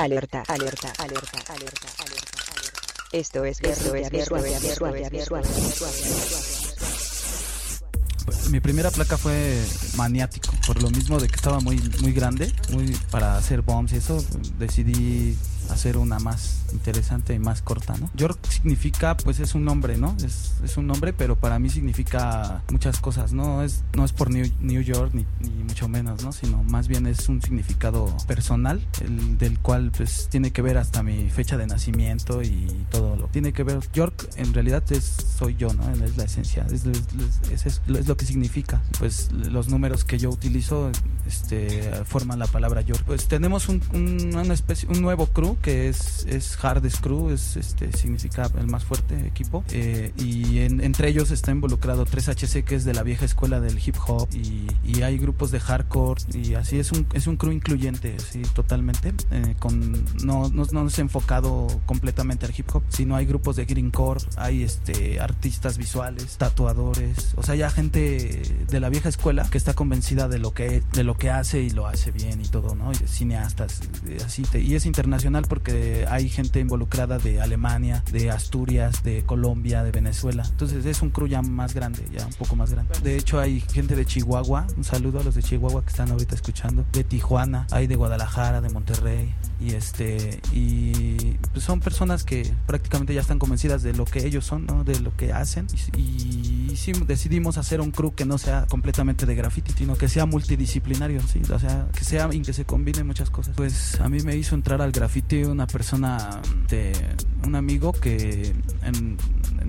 Alerta, alerta, alerta, alerta, alerta, alerta. Esto es Esto es visual, visual, visual, Mi primera placa fue maniático, por lo mismo de que estaba muy muy grande, muy para hacer bombs y eso, decidí hacer una más interesante y más corta, ¿no? York significa, pues es un nombre, ¿no? Es, es un nombre, pero para mí significa muchas cosas, ¿no? Es, no es por New, York ni, ni, mucho menos, ¿no? Sino más bien es un significado personal, el, del cual pues tiene que ver hasta mi fecha de nacimiento y todo lo tiene que ver. York en realidad es, soy yo, ¿no? Es la esencia, es, es, es, es lo que significa. Pues los números que yo utilizo este, forman la palabra York. Pues tenemos un, un, una especie, un nuevo crew que es, es Hard Screw, es, este, significa el más fuerte equipo. Eh, y en, entre ellos está involucrado 3HC, que es de la vieja escuela del hip hop. Y, y hay grupos de hardcore. Y así es un, es un crew incluyente, sí, totalmente. Eh, con, no, no, no, es enfocado completamente al hip hop, sino hay grupos de greencore, hay este, artistas visuales, tatuadores. O sea, ya gente de la vieja escuela que está convencida de lo que, de lo que hace y lo hace bien y todo, ¿no? Y cineastas, así. Te, y es internacional porque hay gente involucrada de Alemania, de Asturias, de Colombia, de Venezuela. Entonces es un crew ya más grande, ya un poco más grande. De hecho hay gente de Chihuahua, un saludo a los de Chihuahua que están ahorita escuchando, de Tijuana, hay de Guadalajara, de Monterrey y este y pues son personas que prácticamente ya están convencidas de lo que ellos son, ¿no? de lo que hacen y, y decidimos hacer un crew que no sea completamente de graffiti, sino que sea multidisciplinario, sí, o sea, que sea y que se combine muchas cosas. Pues a mí me hizo entrar al graffiti una persona de un amigo que en,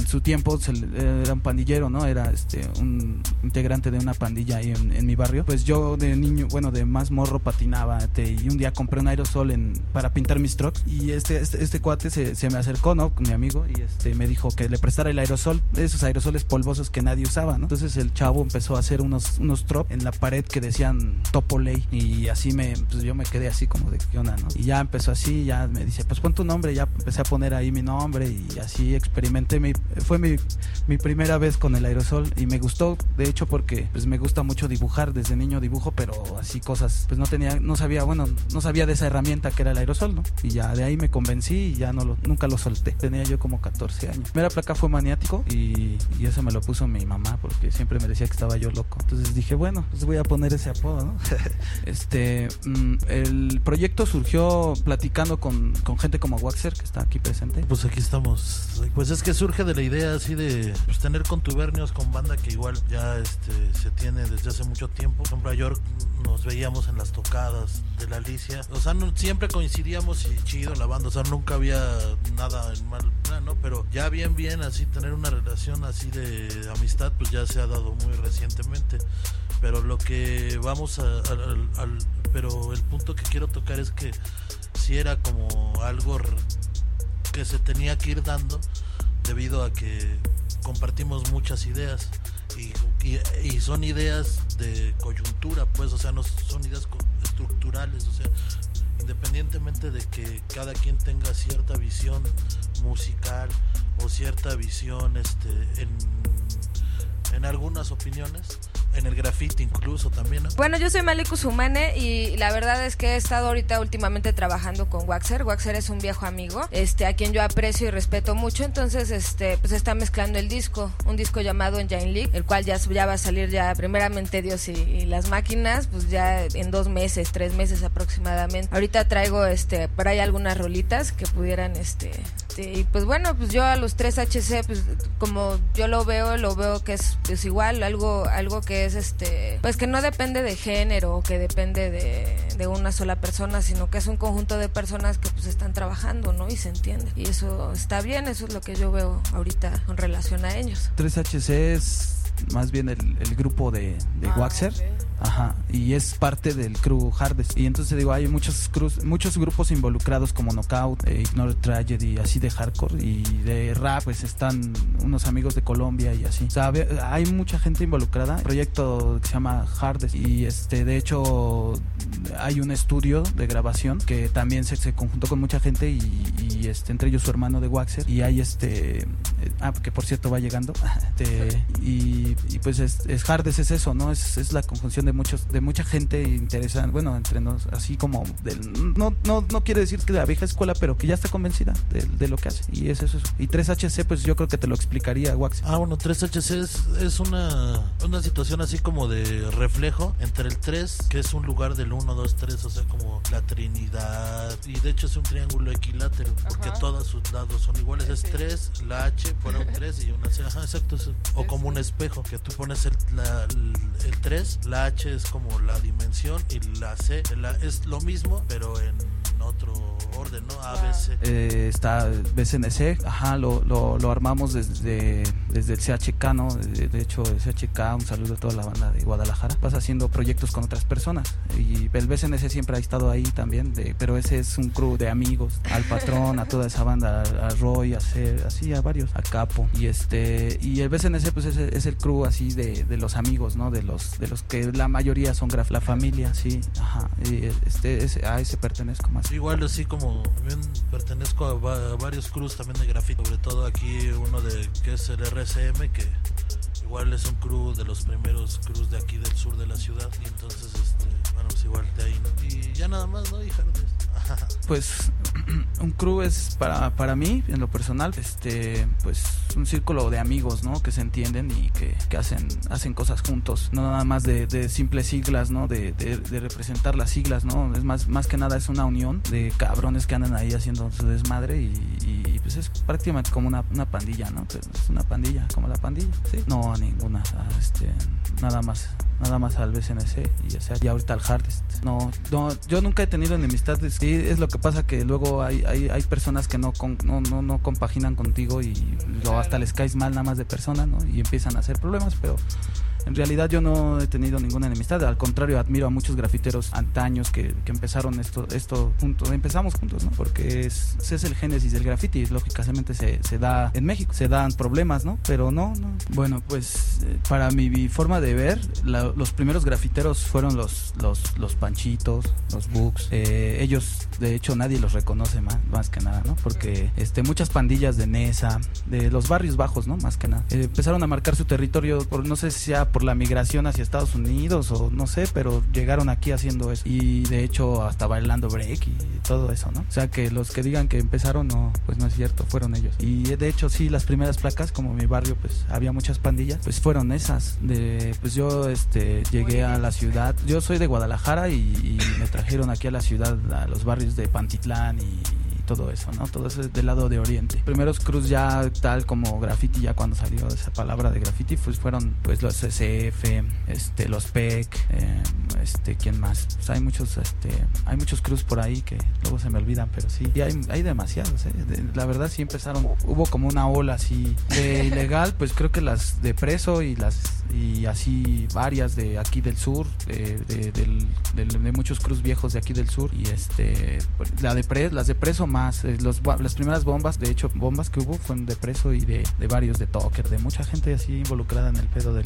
en su tiempo se, era un pandillero, ¿no? Era este un integrante de una pandilla ahí en, en mi barrio. Pues yo de niño, bueno, de más morro patinaba y un día compré un aerosol en, para pintar mis trucks y este, este, este cuate se, se, me acercó, ¿no? Mi amigo y este me dijo que le prestara el aerosol, esos aerosoles polvosos que nadie usaba, ¿no? Entonces el chavo empezó a hacer unos, unos drops en la pared que decían Topoley y así me, pues yo me quedé así como de qué ¿no? Y ya empezó así, ya me dice, pues pon tu nombre, ya empecé a poner ahí mi nombre y así experimenté, mi, fue mi, mi primera vez con el aerosol y me gustó, de hecho porque pues me gusta mucho dibujar, desde niño dibujo, pero así cosas, pues no tenía, no sabía, bueno, no sabía de esa herramienta que era el aerosol, ¿no? Y ya de ahí me convencí y ya no lo, nunca lo solté. Tenía yo como 14 años. Primera placa fue maniático y, y eso me lo puso mi mamá porque siempre me decía que estaba yo loco. Entonces dije, bueno, pues voy a poner ese apodo, ¿no? este, mm, el proyecto surgió platicando con, con gente como Waxer, que está aquí presente. Pues aquí estamos. Pues es que surge de la idea así de pues, tener contubernios con banda que igual ya este, se tiene desde hace mucho tiempo. En Nueva York nos veíamos en las tocadas de la Alicia. O sea, no, siempre coincidíamos y chido la banda. O sea, nunca había nada en mal plan, ¿no? Pero ya bien, bien, así tener una relación así de amistad, pues ya se ha dado muy recientemente. Pero lo que vamos a, al, pero el punto que quiero tocar es que si era como algo que se tenía que ir dando debido a que compartimos muchas ideas y, son ideas de coyuntura pues o sea no son ideas estructurales o sea independientemente de que cada quien tenga cierta visión musical o cierta visión este en, en algunas opiniones en el graffiti incluso también. ¿no? Bueno, yo soy Maliku Sumane y la verdad es que he estado ahorita últimamente trabajando con Waxer. Waxer es un viejo amigo, este a quien yo aprecio y respeto mucho, entonces este pues está mezclando el disco, un disco llamado Engine League, el cual ya, ya va a salir ya primeramente Dios y, las máquinas, pues ya en dos meses, tres meses aproximadamente. Ahorita traigo este por ahí algunas rolitas que pudieran este y pues bueno, pues yo a los 3 HC pues como yo lo veo, lo veo que es igual, algo algo que es este pues que no depende de género o que depende de, de, una sola persona sino que es un conjunto de personas que pues están trabajando no y se entiende. Y eso está bien eso es lo que yo veo ahorita con relación a ellos. 3HC es más bien el, el grupo de, de ah, Waxer okay. Ajá, y es parte del crew Hardest. Y entonces digo, hay muchos crews, muchos grupos involucrados como Knockout, eh, Ignore Tragedy, así de hardcore y de rap, pues están unos amigos de Colombia y así. O sea, hay mucha gente involucrada. Un proyecto se llama Hardest y este de hecho hay un estudio de grabación que también se, se conjuntó con mucha gente y, este entre ellos su hermano de Waxer y hay este ah, que por cierto va llegando. Este, y pues es, es Hardes es eso, ¿no? Es, es la conjunción de muchos, de mucha gente interesante, bueno, entre nos, así como, del- no, no, no quiere decir que de la vieja escuela, pero que ya está convencida de, de lo que hace. Y es eso. Y 3HC, pues yo creo que te lo explicaría, Wax. Ah, bueno, 3HC es, es una, una situación así como de reflejo entre el 3, que es un lugar del 1, 2, 3, o sea, como la Trinidad. Y de hecho es un triángulo equilátero, porque Ajá. todos sus lados son iguales. Es 3, la H fuera un 3 y una C. Ajá, exacto. o como un espejo, que tú pones el, la- el, el 3, la H es como la dimensión y la C la- es lo mismo, pero en otro orden, ¿no? A, B, C. Eh, está BCNC, ajá, lo, lo, lo armamos desde, desde el CHK, ¿no? De, de hecho, el CHK, un saludo a toda la banda de Guadalajara. Vas haciendo proyectos con otras personas. Y el BCNC siempre ha estado ahí también, de, pero ese es un crew de amigos, al patrón, a toda esa banda, a, a Roy, a Cer, así, a varios, a Capo. Y este, y el BCNC, pues es, es el crew así de, de los amigos, ¿no? De los, de los que la mayoría son graf, la familia, sí, ajá. Y este, ese- a ese pertenezco más. Igual así como también pertenezco a, va- a varios crews también de grafito, sobre todo aquí uno de que es el RCM que igual es un crew de los primeros crews de aquí del sur de la ciudad y entonces este, bueno pues igual de ahí y ya nada más no y. pues un crew es para, para mí en lo personal este pues un círculo de amigos no que se entienden y que, que hacen hacen cosas juntos no nada más de, de simples siglas no de, de- de representar las siglas no es más más que nada es una unión de cabrones que andan ahí haciendo su desmadre y, y, pues es prácticamente como una, una pandilla no pero es una pandilla como la pandilla sí no ninguna ah, este nada más nada más al BCNC y o sea, y ahorita al Hardest. No, no, yo nunca he tenido enemistades. Sí, es lo que pasa que luego hay, hay, hay personas que no, con- no, no, no compaginan contigo y luego hasta les caes mal nada más de persona, ¿no? Y empiezan a hacer problemas, pero en realidad yo no he tenido ninguna enemistad. Al contrario, admiro a muchos grafiteros antaños que, que empezaron esto, esto juntos. Empezamos juntos, ¿no? Porque es, es el génesis del graffiti. Lógicamente se, se da en México. Se dan problemas, ¿no? Pero no, no. Bueno, pues eh, para mi, forma de ver, los primeros grafiteros fueron los, los, los panchitos, los bugs. Eh, ellos, de hecho, nadie los reconoce más, más que nada, ¿no? Porque este, muchas pandillas de Nesa, de los barrios bajos, ¿no? Más que nada. eh, empezaron a marcar su territorio, por, no sé si sea por la migración hacia Estados Unidos o no sé, pero llegaron aquí haciendo eso. Y de hecho, hasta bailando break y todo eso, ¿no? O sea, que los que digan que empezaron, no, pues no es cierto, fueron ellos. Y de hecho, sí, las primeras placas, como mi barrio, pues había muchas pandillas, pues fueron esas. De, pues yo este, llegué a la ciudad, yo soy de Guadalajara y, me trajeron aquí a la ciudad, a los barrios de Pantitlán y todo eso, ¿no? Todo eso es del lado de Oriente. Primeros cruz ya tal como graffiti, ya cuando salió esa palabra de graffiti, pues fueron pues los SF, este, los PEC, eh, este, ¿quién más? Pues hay muchos, este, hay muchos cruz por ahí que luego se me olvidan, pero sí, y hay, hay demasiados, ¿eh? La verdad sí empezaron, hubo como una ola así de ilegal, pues creo que las de preso y las y así varias de aquí del sur, de, de, del- de muchos cruz viejos de aquí del sur y este la de pre- las de preso más eh, los, las primeras bombas, de hecho bombas que hubo fueron de preso y de, de varios de Toker, de mucha gente así involucrada en el pedo del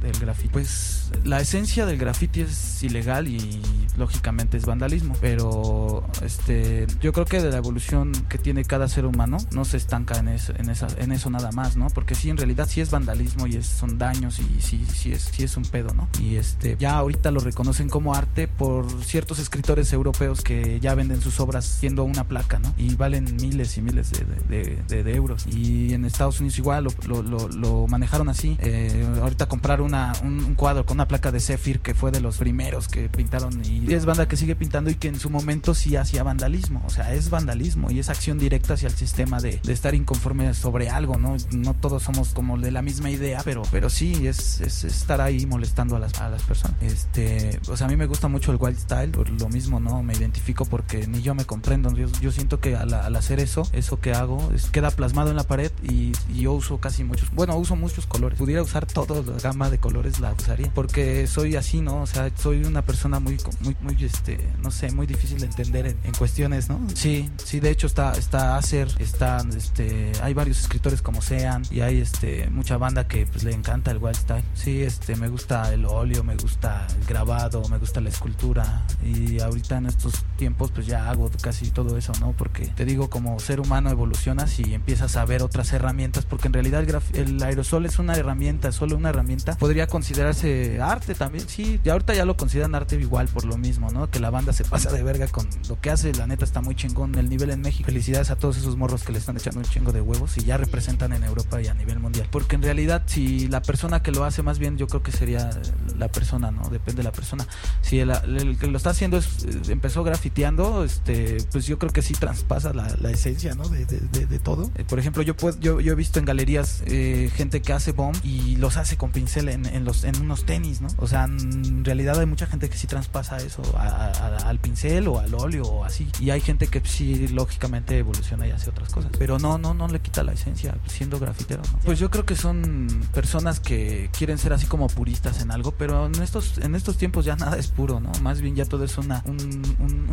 del graffiti. Pues la esencia del graffiti es ilegal y lógicamente es vandalismo, pero este yo creo que de la evolución que tiene cada ser humano no se estanca en eso, en esa, en eso nada más, ¿no? Porque sí en realidad sí es vandalismo y es, son daños y sí, sí es, sí es un pedo, ¿no? Y este ya ahorita lo reconocen como arte por ciertos escritores europeos que ya venden sus obras siendo una placa, ¿no? Y valen miles y miles de, de- de- de euros. Y en Estados Unidos igual lo, lo- lo- lo manejaron así. Eh, ahorita comprar un, cuadro con una placa de Zephyr que fue de los primeros que pintaron y es banda que sigue pintando y que en su momento sí hacía vandalismo. O sea, es vandalismo y es acción directa hacia el sistema de, estar inconforme sobre algo, ¿no? No todos somos como de la misma idea, pero, pero sí es, es estar ahí molestando a las, a las personas. Este, o sea, a mí me gusta mucho el wild style, por lo mismo, ¿no? Me identifico porque ni yo me comprendo. Yo, yo siento que al, al hacer eso, eso que hago, es, queda plasmado en la pared y, y yo uso casi muchos, bueno, uso muchos colores. Pudiera usar toda la gama de colores la usaría. Porque soy así, ¿no? O sea, soy una persona muy, muy, muy, este, no sé, muy difícil de entender en, cuestiones, ¿no? Sí, sí, de hecho está, está Acer, están, este, hay varios escritores como Sean y hay, este, mucha banda que pues le encanta el wild style. Sí, este, me gusta el óleo, me gusta el grabado, me gusta la escultura y ahorita en estos tiempos pues ya hago casi todo eso, ¿no? Porque te digo, como ser humano evolucionas y empiezas a ver otras herramientas, porque en realidad el, el aerosol es una herramienta, solo una herramienta. Podría considerarse arte también, sí, y ahorita ya lo consideran arte igual por lo mismo, ¿no? Que la banda se pasa de verga con lo que hace, la neta está muy chingón el nivel en México. Felicidades a todos esos morros que le están echando un chingo de huevos y ya representan en Europa y a nivel mundial. Porque en realidad si la persona que lo hace más bien yo creo que sería la persona, ¿no? Depende de la persona. Si el, que lo está haciendo es, eh, empezó grafiteando, este, pues yo creo que sí traspasa la, esencia, ¿no? De, de, todo. Eh, por ejemplo, yo, puedo, yo, yo he visto en galerías eh, gente que hace bomb y los hace con pincel en, los, en unos tenis, ¿no? O sea, en realidad hay mucha gente que sí traspasa eso al pincel o al óleo o así. Y hay gente que sí, lógicamente, evoluciona y hace otras cosas. Pero no, no, no le quita la esencia siendo grafitero, ¿no? Pues yo creo que son personas que quieren ser así como puristas en algo, pero en estos, en estos tiempos ya nada es puro, ¿no? Más bien ya todo es una, un,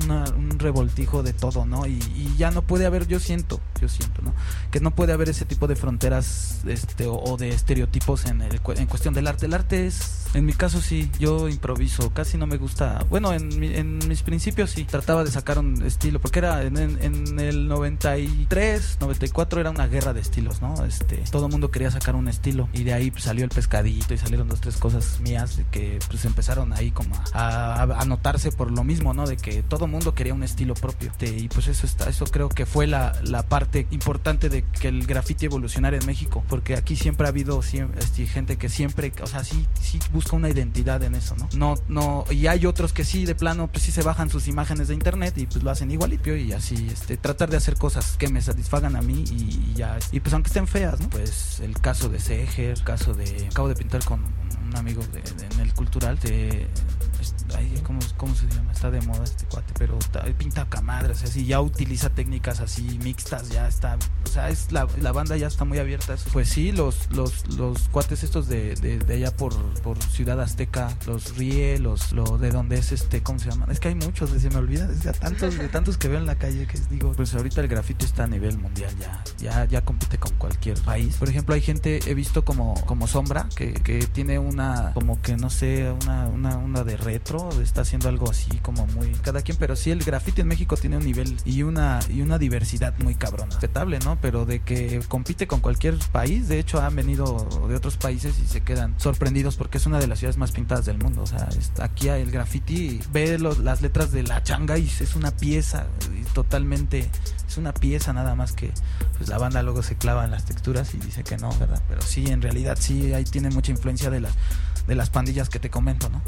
un revoltijo de todo, ¿no? Y, ya no puede haber, yo siento, yo siento, ¿no? Que no puede haber ese tipo de fronteras este, o, de estereotipos en, el, en cuestión del arte. El arte es, en mi caso sí, yo improviso, casi no me gusta, bueno, en, en mis principios sí, trataba de sacar un estilo, porque era en, en, el 93, 94 era una guerra de estilos, ¿no? Este, todo el mundo quería sacar un estilo y de ahí salió el pescadito y salieron dos, tres cosas mías que pues empezaron ahí como a, a, notarse por lo mismo, ¿no? De que todo el mundo quería un estilo propio. y pues eso está, eso creo que fue la, la parte importante de que el graffiti evolucionara en México, porque aquí siempre ha habido este, gente que siempre, o sea, sí, sí busca una identidad en eso, ¿no? No, no, y hay otros que sí, de plano, pues sí se bajan sus imágenes de internet y pues lo hacen igualito y así, este, tratar de hacer cosas que me satisfagan a mí y, ya, y pues aunque estén feas, ¿no? Pues el caso de Seger, el caso de, acabo de pintar con un amigo de, en el cultural, de ¿cómo, ¿cómo, se llama? Está de moda este cuate, pero pinta camadres, así, ya utiliza técnicas así mixtas, ya está, o sea, es la, la banda ya está muy abierta. Pues sí, los, los, los cuates estos de, de, allá por, por Ciudad Azteca, los Rie, los, lo de donde es este, ¿cómo se llaman? Es que hay muchos, se me olvida, de tantos, de tantos que veo en la calle que digo, pues ahorita el grafito está a nivel mundial, ya, ya, ya compite con cualquier país. Por ejemplo, hay gente, he visto como, como Sombra, que, que tiene una, como que no sé, una, una, una de está haciendo algo así como muy cada quien, pero sí el graffiti en México tiene un nivel y una y una diversidad muy cabrona, respetable, ¿no? Pero de que compite con cualquier país, de hecho han venido de otros países y se quedan sorprendidos porque es una de las ciudades más pintadas del mundo, o sea, aquí el graffiti ve las letras de la changa y es una pieza totalmente es una pieza nada más que pues la banda luego se clava en las texturas y dice que no, ¿verdad? Pero sí, en realidad sí ahí tiene mucha influencia de las de las pandillas que te comento, ¿no?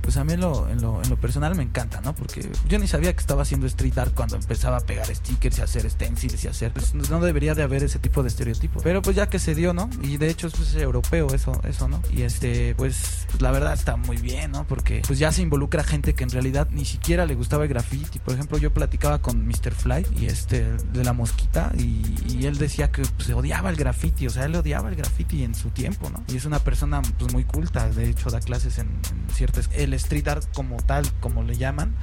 Pues a mí lo, en lo, en lo personal me encanta, ¿no? Porque yo ni sabía que estaba haciendo street art cuando empezaba a pegar stickers y hacer stencils y hacer, pues no debería de haber ese tipo de estereotipo. Pero pues ya que se dio, ¿no? Y de hecho es pues, europeo eso, eso, ¿no? Y este, pues, pues, la verdad está muy bien, ¿no? Porque pues ya se involucra gente que en realidad ni siquiera le gustaba el graffiti. Por ejemplo, yo platicaba con Mr. Fly y este, de la mosquita y, él decía que se odiaba el graffiti, o sea, él odiaba el graffiti en su tiempo, ¿no? Y es una persona pues muy culta, de hecho da clases en, en ciertas street art como tal, como le llaman,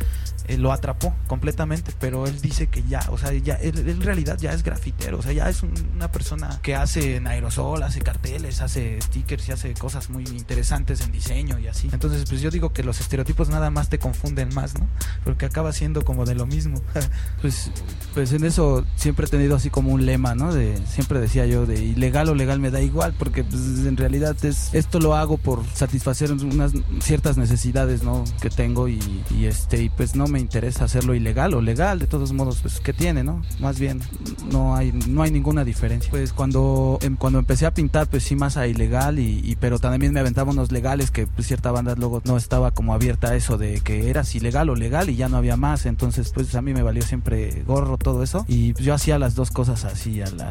eh, lo atrapó completamente, pero él dice que ya, o sea, ya él, en realidad ya es grafitero, o sea, ya es una persona que hace en aerosol, hace carteles, hace stickers y hace cosas muy interesantes en diseño y así. Entonces, pues yo digo que los estereotipos nada más te confunden más, ¿no? Porque acaba siendo como de lo mismo. pues, pues en eso siempre he tenido así como un lema, ¿no? De siempre decía yo de ilegal o legal me da igual, porque pues, en realidad es esto lo hago por satisfacer unas ciertas necesidades que tengo y, este y pues no me interesa hacerlo ilegal o legal de todos modos pues que tiene no más bien no hay no hay ninguna diferencia. Pues cuando em, cuando empecé a pintar pues sí más a ilegal y, pero también me aventaba unos legales que pues, cierta banda luego no estaba como abierta a eso de que eras ilegal o legal y ya no había más. Entonces pues a mí me valió siempre gorro todo eso y yo hacía las dos cosas así a la,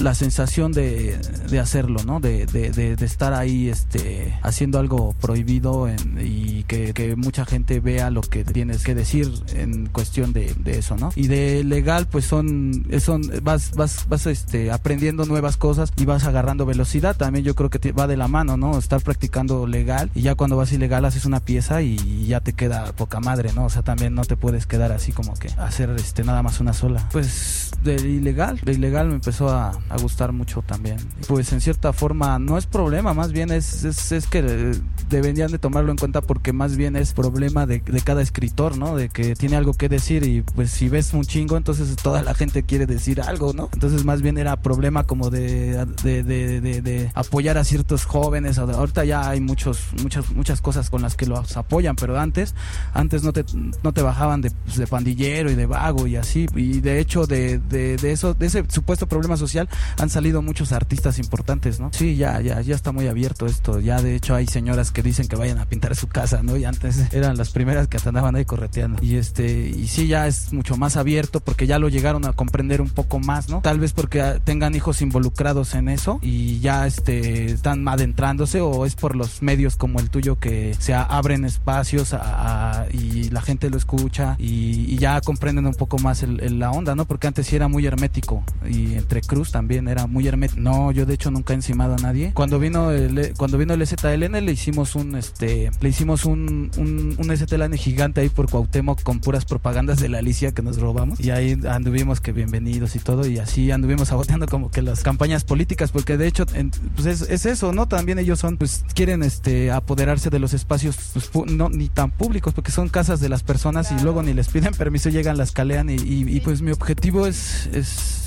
la sensación de, de hacerlo no de, de, de, estar ahí este haciendo algo prohibido y y que, mucha gente vea lo que tienes que decir en cuestión de, de eso, ¿no? Y de legal, pues son, son vas, vas, vas este, aprendiendo nuevas cosas y vas agarrando velocidad. También yo creo que va de la mano, ¿no? Estar practicando legal y ya cuando vas ilegal haces una pieza y ya te queda poca madre, ¿no? O sea, también no te puedes quedar así como que hacer este nada más una sola. Pues de ilegal, de ilegal me empezó a, a gustar mucho también. Pues en cierta forma no es problema, más bien es, es, es que deberían de tomarlo en cuenta porque más bien es problema de, cada escritor, ¿no? De que tiene algo que decir y pues si ves un chingo, entonces toda la gente quiere decir algo, ¿no? Entonces más bien era problema como de, apoyar a ciertos jóvenes. Ahorita ya hay muchos, muchas, muchas cosas con las que los apoyan, pero antes, antes no te, no te bajaban de, pues, de pandillero y de vago y así. Y de hecho de eso, de ese supuesto problema social han salido muchos artistas importantes, ¿no? Sí, ya, ya, ya está muy abierto esto. Ya de hecho hay señoras que dicen que vayan a pintar su casa, ¿no? Y antes eran las primeras que andaban ahí correteando. Y este, y sí, ya es mucho más abierto porque ya lo llegaron a comprender un poco más, ¿no? Tal vez porque tengan hijos involucrados en eso y ya este, están adentrándose o es por los medios como el tuyo que se abren espacios y la gente lo escucha y, ya comprenden un poco más el, la onda, ¿no? Porque antes sí era muy hermético y entre Cruz también era muy hermético. No, yo de hecho nunca he encimado a nadie. Cuando vino el, cuando vino el ZLN le hicimos un este le hicimos un, un, un ZLN gigante ahí por Cuauhtémoc con puras propagandas de la Alicia que nos robamos. Y ahí anduvimos que bienvenidos y todo y así anduvimos saboteando como que las campañas políticas porque de hecho pues es, es, eso, ¿no? También ellos son pues quieren este apoderarse de los espacios pues, no ni tan públicos porque son casas de las personas y luego ni les piden permiso, llegan, las calean y, y, y pues mi objetivo es, es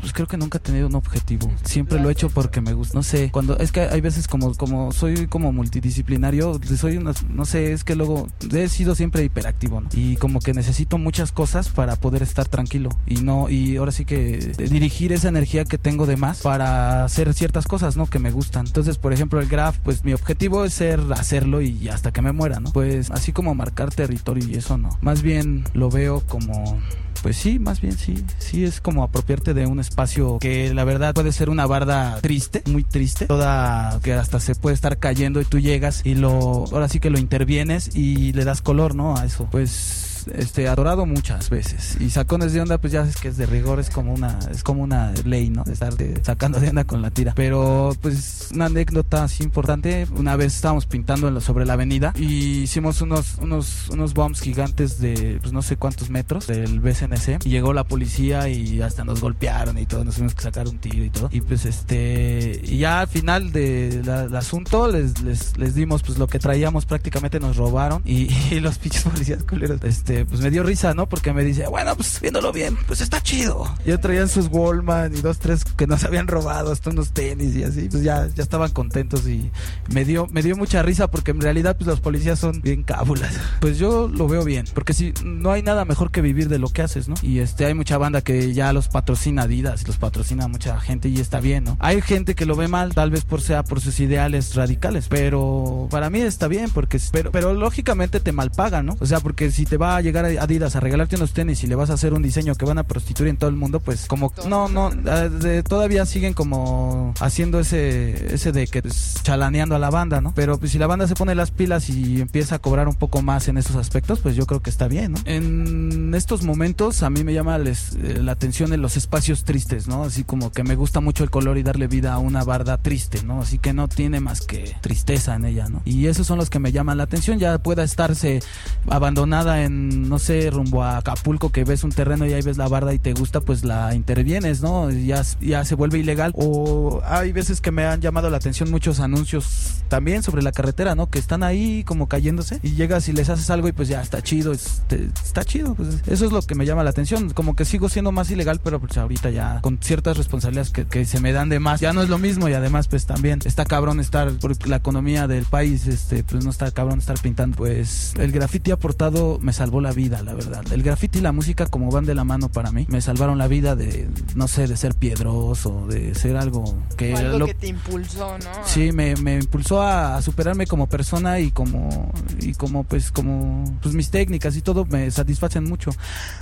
pues creo que nunca he tenido un objetivo. Siempre lo he hecho porque me gusta. No sé, cuando es que hay veces como como soy como multidisciplinario, soy una, no sé, es que luego he sido siempre hiperactivo, ¿no? Y como que necesito muchas cosas para poder estar tranquilo y no y ahora sí que dirigir esa energía que tengo de más para hacer ciertas cosas, ¿no? Que me gustan. Entonces, por ejemplo, el graph, pues mi objetivo es ser hacerlo y hasta que me muera, ¿no? Pues así como marcar territorio y eso no. Más bien lo veo como pues sí, más bien sí, sí es como apropiarte de un espacio que la verdad puede ser una barda triste, muy triste, toda que hasta se puede estar cayendo y tú llegas y lo, ahora sí que lo intervienes y le das color, ¿no? A eso. Pues este adorado muchas veces. Y sacones de onda pues ya es que es de rigor es como una es como una ley no de estar sacando de onda con la tira. Pero pues una anécdota así importante una vez estábamos pintando sobre la avenida y hicimos unos unos unos bombs gigantes de pues no sé cuántos metros del BCNC y llegó la policía y hasta nos golpearon y todo nos tuvimos que sacar un tiro y todo. Y pues este y ya al final del de asunto les, les, les dimos pues lo que traíamos prácticamente nos robaron. Y, y los pinches policías culeros este este, pues me dio risa, ¿no? Porque me dice, bueno, pues viéndolo bien, pues está chido. Ya traían sus Wallman y dos, tres que nos habían robado, hasta unos tenis y así, pues ya, ya estaban contentos y me dio, me dio mucha risa porque en realidad pues los policías son bien cábulas. Pues yo lo veo bien, porque si no hay nada mejor que vivir de lo que haces, ¿no? Y este, hay mucha banda que ya los patrocina Adidas los patrocina mucha gente y está bien, ¿no? Hay gente que lo ve mal, tal vez por sea por sus ideales radicales, pero para mí está bien porque, pero, pero lógicamente te malpagan, ¿no? O sea, porque si te va llegar a Adidas a regalarte unos tenis y le vas a hacer un diseño que van a prostituir en todo el mundo, pues como no, no, eh, todavía siguen como haciendo ese, ese de que pues, chalaneando a la banda, ¿no? Pero pues si la banda se pone las pilas y empieza a cobrar un poco más en esos aspectos, pues yo creo que está bien, ¿no? En estos momentos a mí me llama les, eh, la atención en los espacios tristes, ¿no? Así como que me gusta mucho el color y darle vida a una barda triste, ¿no? Así que no tiene más que tristeza en ella, ¿no? Y esos son los que me llaman la atención, ya pueda estarse abandonada en no sé, rumbo a Acapulco que ves un terreno y ahí ves la barda y te gusta, pues la intervienes, ¿no? Ya, ya se vuelve ilegal. O hay veces que me han llamado la atención muchos anuncios también sobre la carretera, ¿no? Que están ahí como cayéndose y llegas y les haces algo y pues ya está chido, está chido. Pues eso es lo que me llama la atención. Como que sigo siendo más ilegal, pero pues ahorita ya con ciertas responsabilidades que, que se me dan de más, ya no es lo mismo y además pues también está cabrón estar, por la economía del país, este, pues no está cabrón estar pintando. Pues el graffiti aportado me salvó la vida, la verdad. El graffiti y la música como van de la mano para mí. Me salvaron la vida de, no sé, de ser piedroso, de ser algo que... algo que te impulsó, ¿no? Sí, me, me impulsó a, superarme como persona y como, y como pues, como, pues mis técnicas y todo me satisfacen mucho.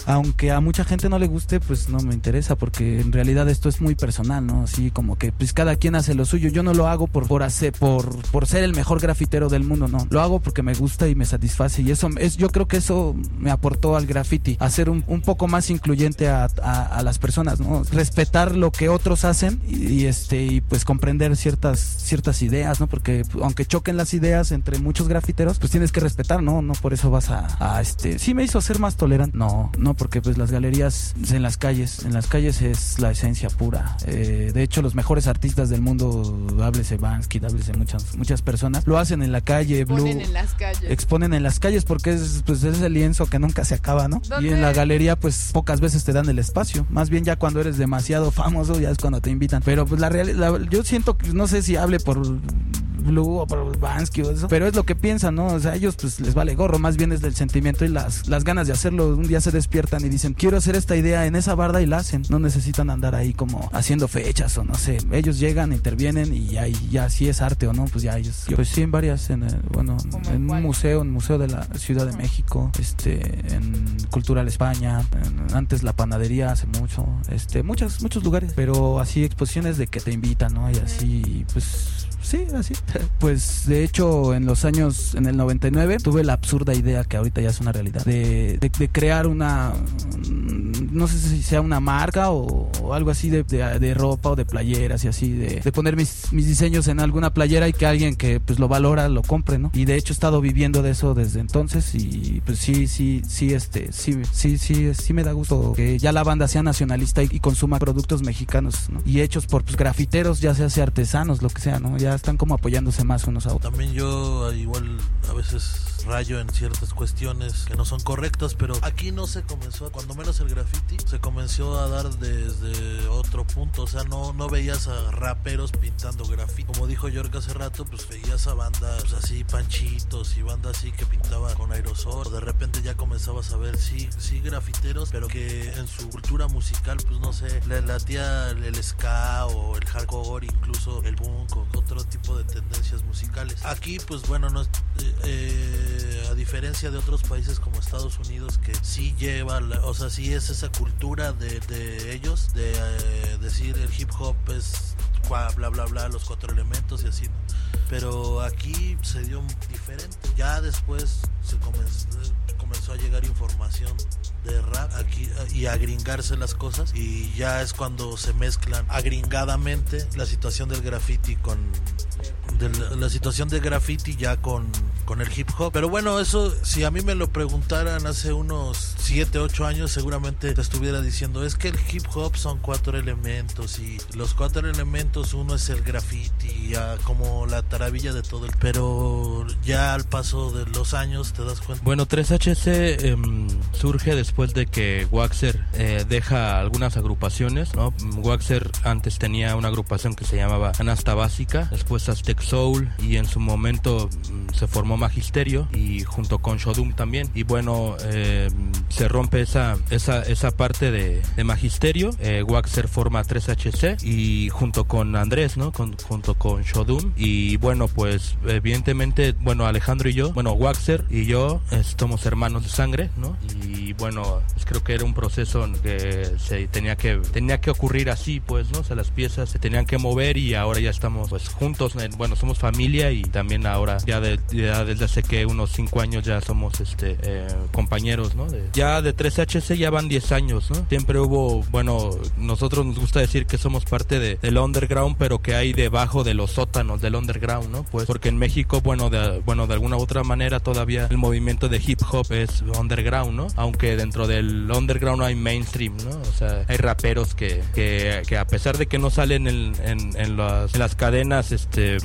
Aunque a mucha gente no le guste, pues no me interesa porque en realidad esto es muy personal, ¿no? Así como que pues cada quien hace lo suyo. Yo no lo hago por, por hacer, por, por ser el mejor grafitero del mundo, no. Lo hago porque me gusta y me satisface y eso es, yo creo que eso me aportó al graffiti, hacer un, un poco más incluyente a, a, las personas, ¿no? Respetar lo que otros hacen y, este y pues comprender ciertas ciertas ideas, ¿no? Porque aunque choquen las ideas entre muchos grafiteros, pues tienes que respetar, ¿no? No por eso vas a, a este, sí me hizo ser más tolerante. No, no porque pues las galerías en las calles, en las calles es la esencia pura. Eh, de hecho, los mejores artistas del mundo, háblese Bansky, háblese muchas muchas personas, lo hacen en la calle, exponen en las calles. Exponen en las calles porque es pues es el lienzo que nunca se acaba, ¿no? Y en la galería pues pocas veces te dan el espacio. Más bien ya cuando eres demasiado famoso ya es cuando te invitan. Pero pues la realidad, yo siento que no sé si hable por Blue o por Bansky o eso, pero es lo que piensan, ¿no? O sea, ellos pues les vale gorro, más bien es del sentimiento y las, las ganas de hacerlo. Un día se despiertan y dicen, quiero hacer esta idea en esa barda y la hacen. No necesitan andar ahí como haciendo fechas o no sé. Ellos llegan, intervienen y ahí ya si es arte o no, pues ya ellos. Pues sí, en varias, en bueno, en un museo, en un museo de la Ciudad de México, este, en Cultural España, antes la panadería hace mucho, este, muchos, muchos lugares, pero así exposiciones de que te invitan, ¿no? Y así, pues Sí, así. Pues de hecho, en los años, en el 99, tuve la absurda idea, que ahorita ya es una realidad, de, de, crear una, no sé si sea una marca o, algo así de, de, ropa o de playeras y así, de, poner mis, diseños en alguna playera y que alguien que pues lo valora lo compre, ¿no? Y de hecho he estado viviendo de eso desde entonces y pues sí, sí, sí, este, sí, sí, sí, sí me da gusto que ya la banda sea nacionalista y, consuma productos mexicanos, ¿no? Y hechos por pues grafiteros, ya sea, sea artesanos, lo que sea, ¿no? Ya están como apoyándose más unos a otros. También yo igual a veces rayo en ciertas cuestiones que no son correctas, pero aquí no se comenzó, cuando menos el graffiti, se comenzó a dar desde otro punto, o sea, no, no veías a raperos pintando graffiti. Como dijo York hace rato, pues veías a bandas pues, así, panchitos y bandas así que pintaban con aerosol. De repente ya comenzabas a ver, sí, sí, grafiteros, pero que en su cultura musical, pues no sé, le latía el ska o el hardcore, incluso el punk o otro tipo de tendencias musicales. Aquí, pues bueno, no, eh, eh a diferencia de otros países como Estados Unidos que sí lleva, o sea, sí es esa cultura de, de ellos de eh, decir el hip hop es bla bla bla los cuatro elementos y así, pero aquí se dio diferente. Ya después se comenzó, comenzó a llegar información de rap aquí y a gringarse las cosas y ya es cuando se mezclan agringadamente la situación del graffiti con la, situación de graffiti ya con, con el hip hop. Pero bueno, eso si a mí me lo preguntaran hace unos 7, 8 años seguramente te estuviera diciendo es que el hip hop son cuatro elementos y los cuatro elementos uno es el graffiti, como la taravilla de todo el... Pero ya al paso de los años te das cuenta. Bueno, 3HC em, surge después de que Waxer eh, deja algunas agrupaciones, ¿no? Waxer antes tenía una agrupación que se llamaba Anasta Básica, después Aztec Soul y en su momento mm, se formó Magisterio y junto con Shodum también. Y bueno, em, se rompe esa, esa, esa parte de, Magisterio, eh, Waxer forma 3HC y junto con Andrés, ¿no? junto con Shodum y bueno, pues evidentemente, bueno, Alejandro y yo, bueno, Waxer y yo somos hermanos de sangre, ¿no? Y bueno, pues creo que era un proceso que se tenía que tenía que ocurrir así, pues, ¿no? O sea, las piezas se tenían que mover y ahora ya estamos pues juntos, somos familia y también ahora ya, desde hace que unos cinco años ya somos este eh, compañeros, ¿no? ya de 3HC ya van 10 años, ¿no? Siempre hubo, bueno, nosotros nos gusta decir que somos parte de, del underground, pero que hay debajo de los sótanos del underground, ¿no? Pues porque en México, bueno, de, bueno, de alguna u otra manera todavía el movimiento de hip hop es underground, ¿no? Aunque dentro del underground hay mainstream, ¿no? O sea, hay raperos que, que, a pesar de que no salen en, en, las, cadenas, este,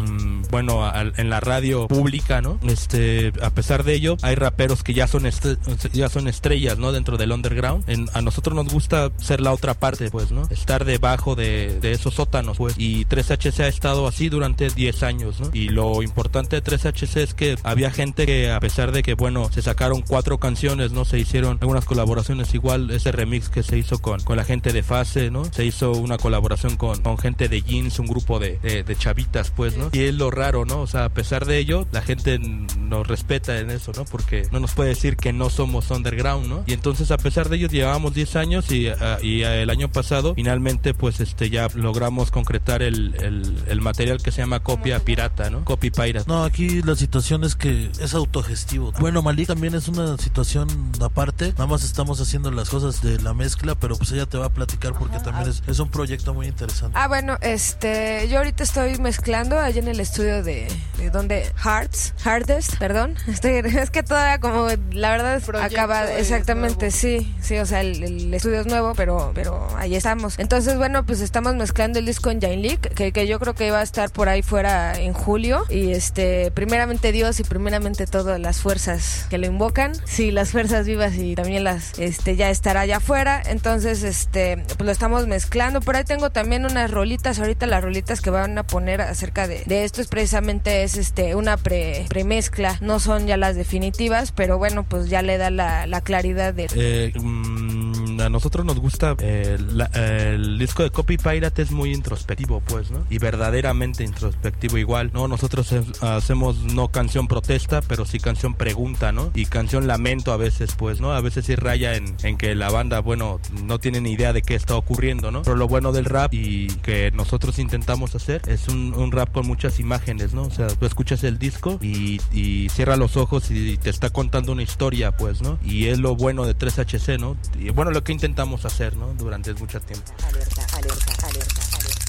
bueno, en la radio pública, ¿no? este, a pesar de ello, hay raperos que ya son estre- ya son estrellas, ¿no? Dentro del underground. En- a nosotros nos gusta ser la otra parte, pues, ¿no? Estar debajo de, de esos sótanos, pues. Y 3HC ha estado así durante 10 años, ¿no? Y lo importante de 3HC es que había gente que, a pesar de que, bueno, se sacaron cuatro canciones, ¿no? Se hicieron algunas colaboraciones igual, ese remix que se hizo con, con la gente de Fase, ¿no? Se hizo una colaboración con, con gente de Jeans, un grupo de, de, de chavitas, pues, ¿no? Y es lo raro, ¿no? O sea, a pesar de ello, la gente nos respeta en eso, ¿no? Porque no nos puede decir que no somos underground, ¿no? Y entonces, a pesar de ello, llevábamos 10 años y, ah, y ah, el año pasado, finalmente, pues, este, ya logramos concretar el, el, el material que se llama copia pirata, ¿no? Copy pirate. No, aquí la situación es que es autogestivo. Bueno, Malik también es una situación aparte. Nada más estamos haciendo las cosas de la mezcla, pero pues ella te va a platicar porque también es, es un proyecto muy interesante. Ah, bueno, este, yo ahorita estoy mezclando allá en el estudio de, de donde Hearts, Hardest, perdón. Estoy, es que todavía como la verdad Proyecto acaba exactamente, sí, sí, o sea, el, el estudio es nuevo, pero pero ahí estamos. Entonces, bueno, pues estamos mezclando el disco en Jain League, que, que yo creo que iba a estar por ahí fuera en julio y este, primeramente Dios y primeramente todas las fuerzas que lo invocan, sí, las fuerzas vivas y también las este ya estará allá afuera, entonces este, pues lo estamos mezclando. Por ahí tengo también unas rolitas, ahorita las rolitas que van a poner acerca de, de esto es precisamente es este una pre premezcla, no son ya las definitivas, pero bueno, pues ya le da la, la claridad de Eh, mm, a nosotros nos gusta eh, la- el disco de Copy Pirate es muy introspectivo pues no y verdaderamente introspectivo igual no nosotros eh, hacemos no canción protesta pero sí canción pregunta no y canción lamento a veces pues no a veces sí raya en, en que la banda bueno no tiene ni idea de qué está ocurriendo no pero lo bueno del rap y que nosotros intentamos hacer es un, un rap con muchas imágenes no o sea tú escuchas el disco y, y cierra los ojos y te está contando una historia pues no y es lo bueno de 3HC no y bueno lo que intentamos hacer no durante mucho tiempo Alerta, alerta, alerta, alerta.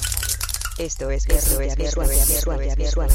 Esto es visual, visual.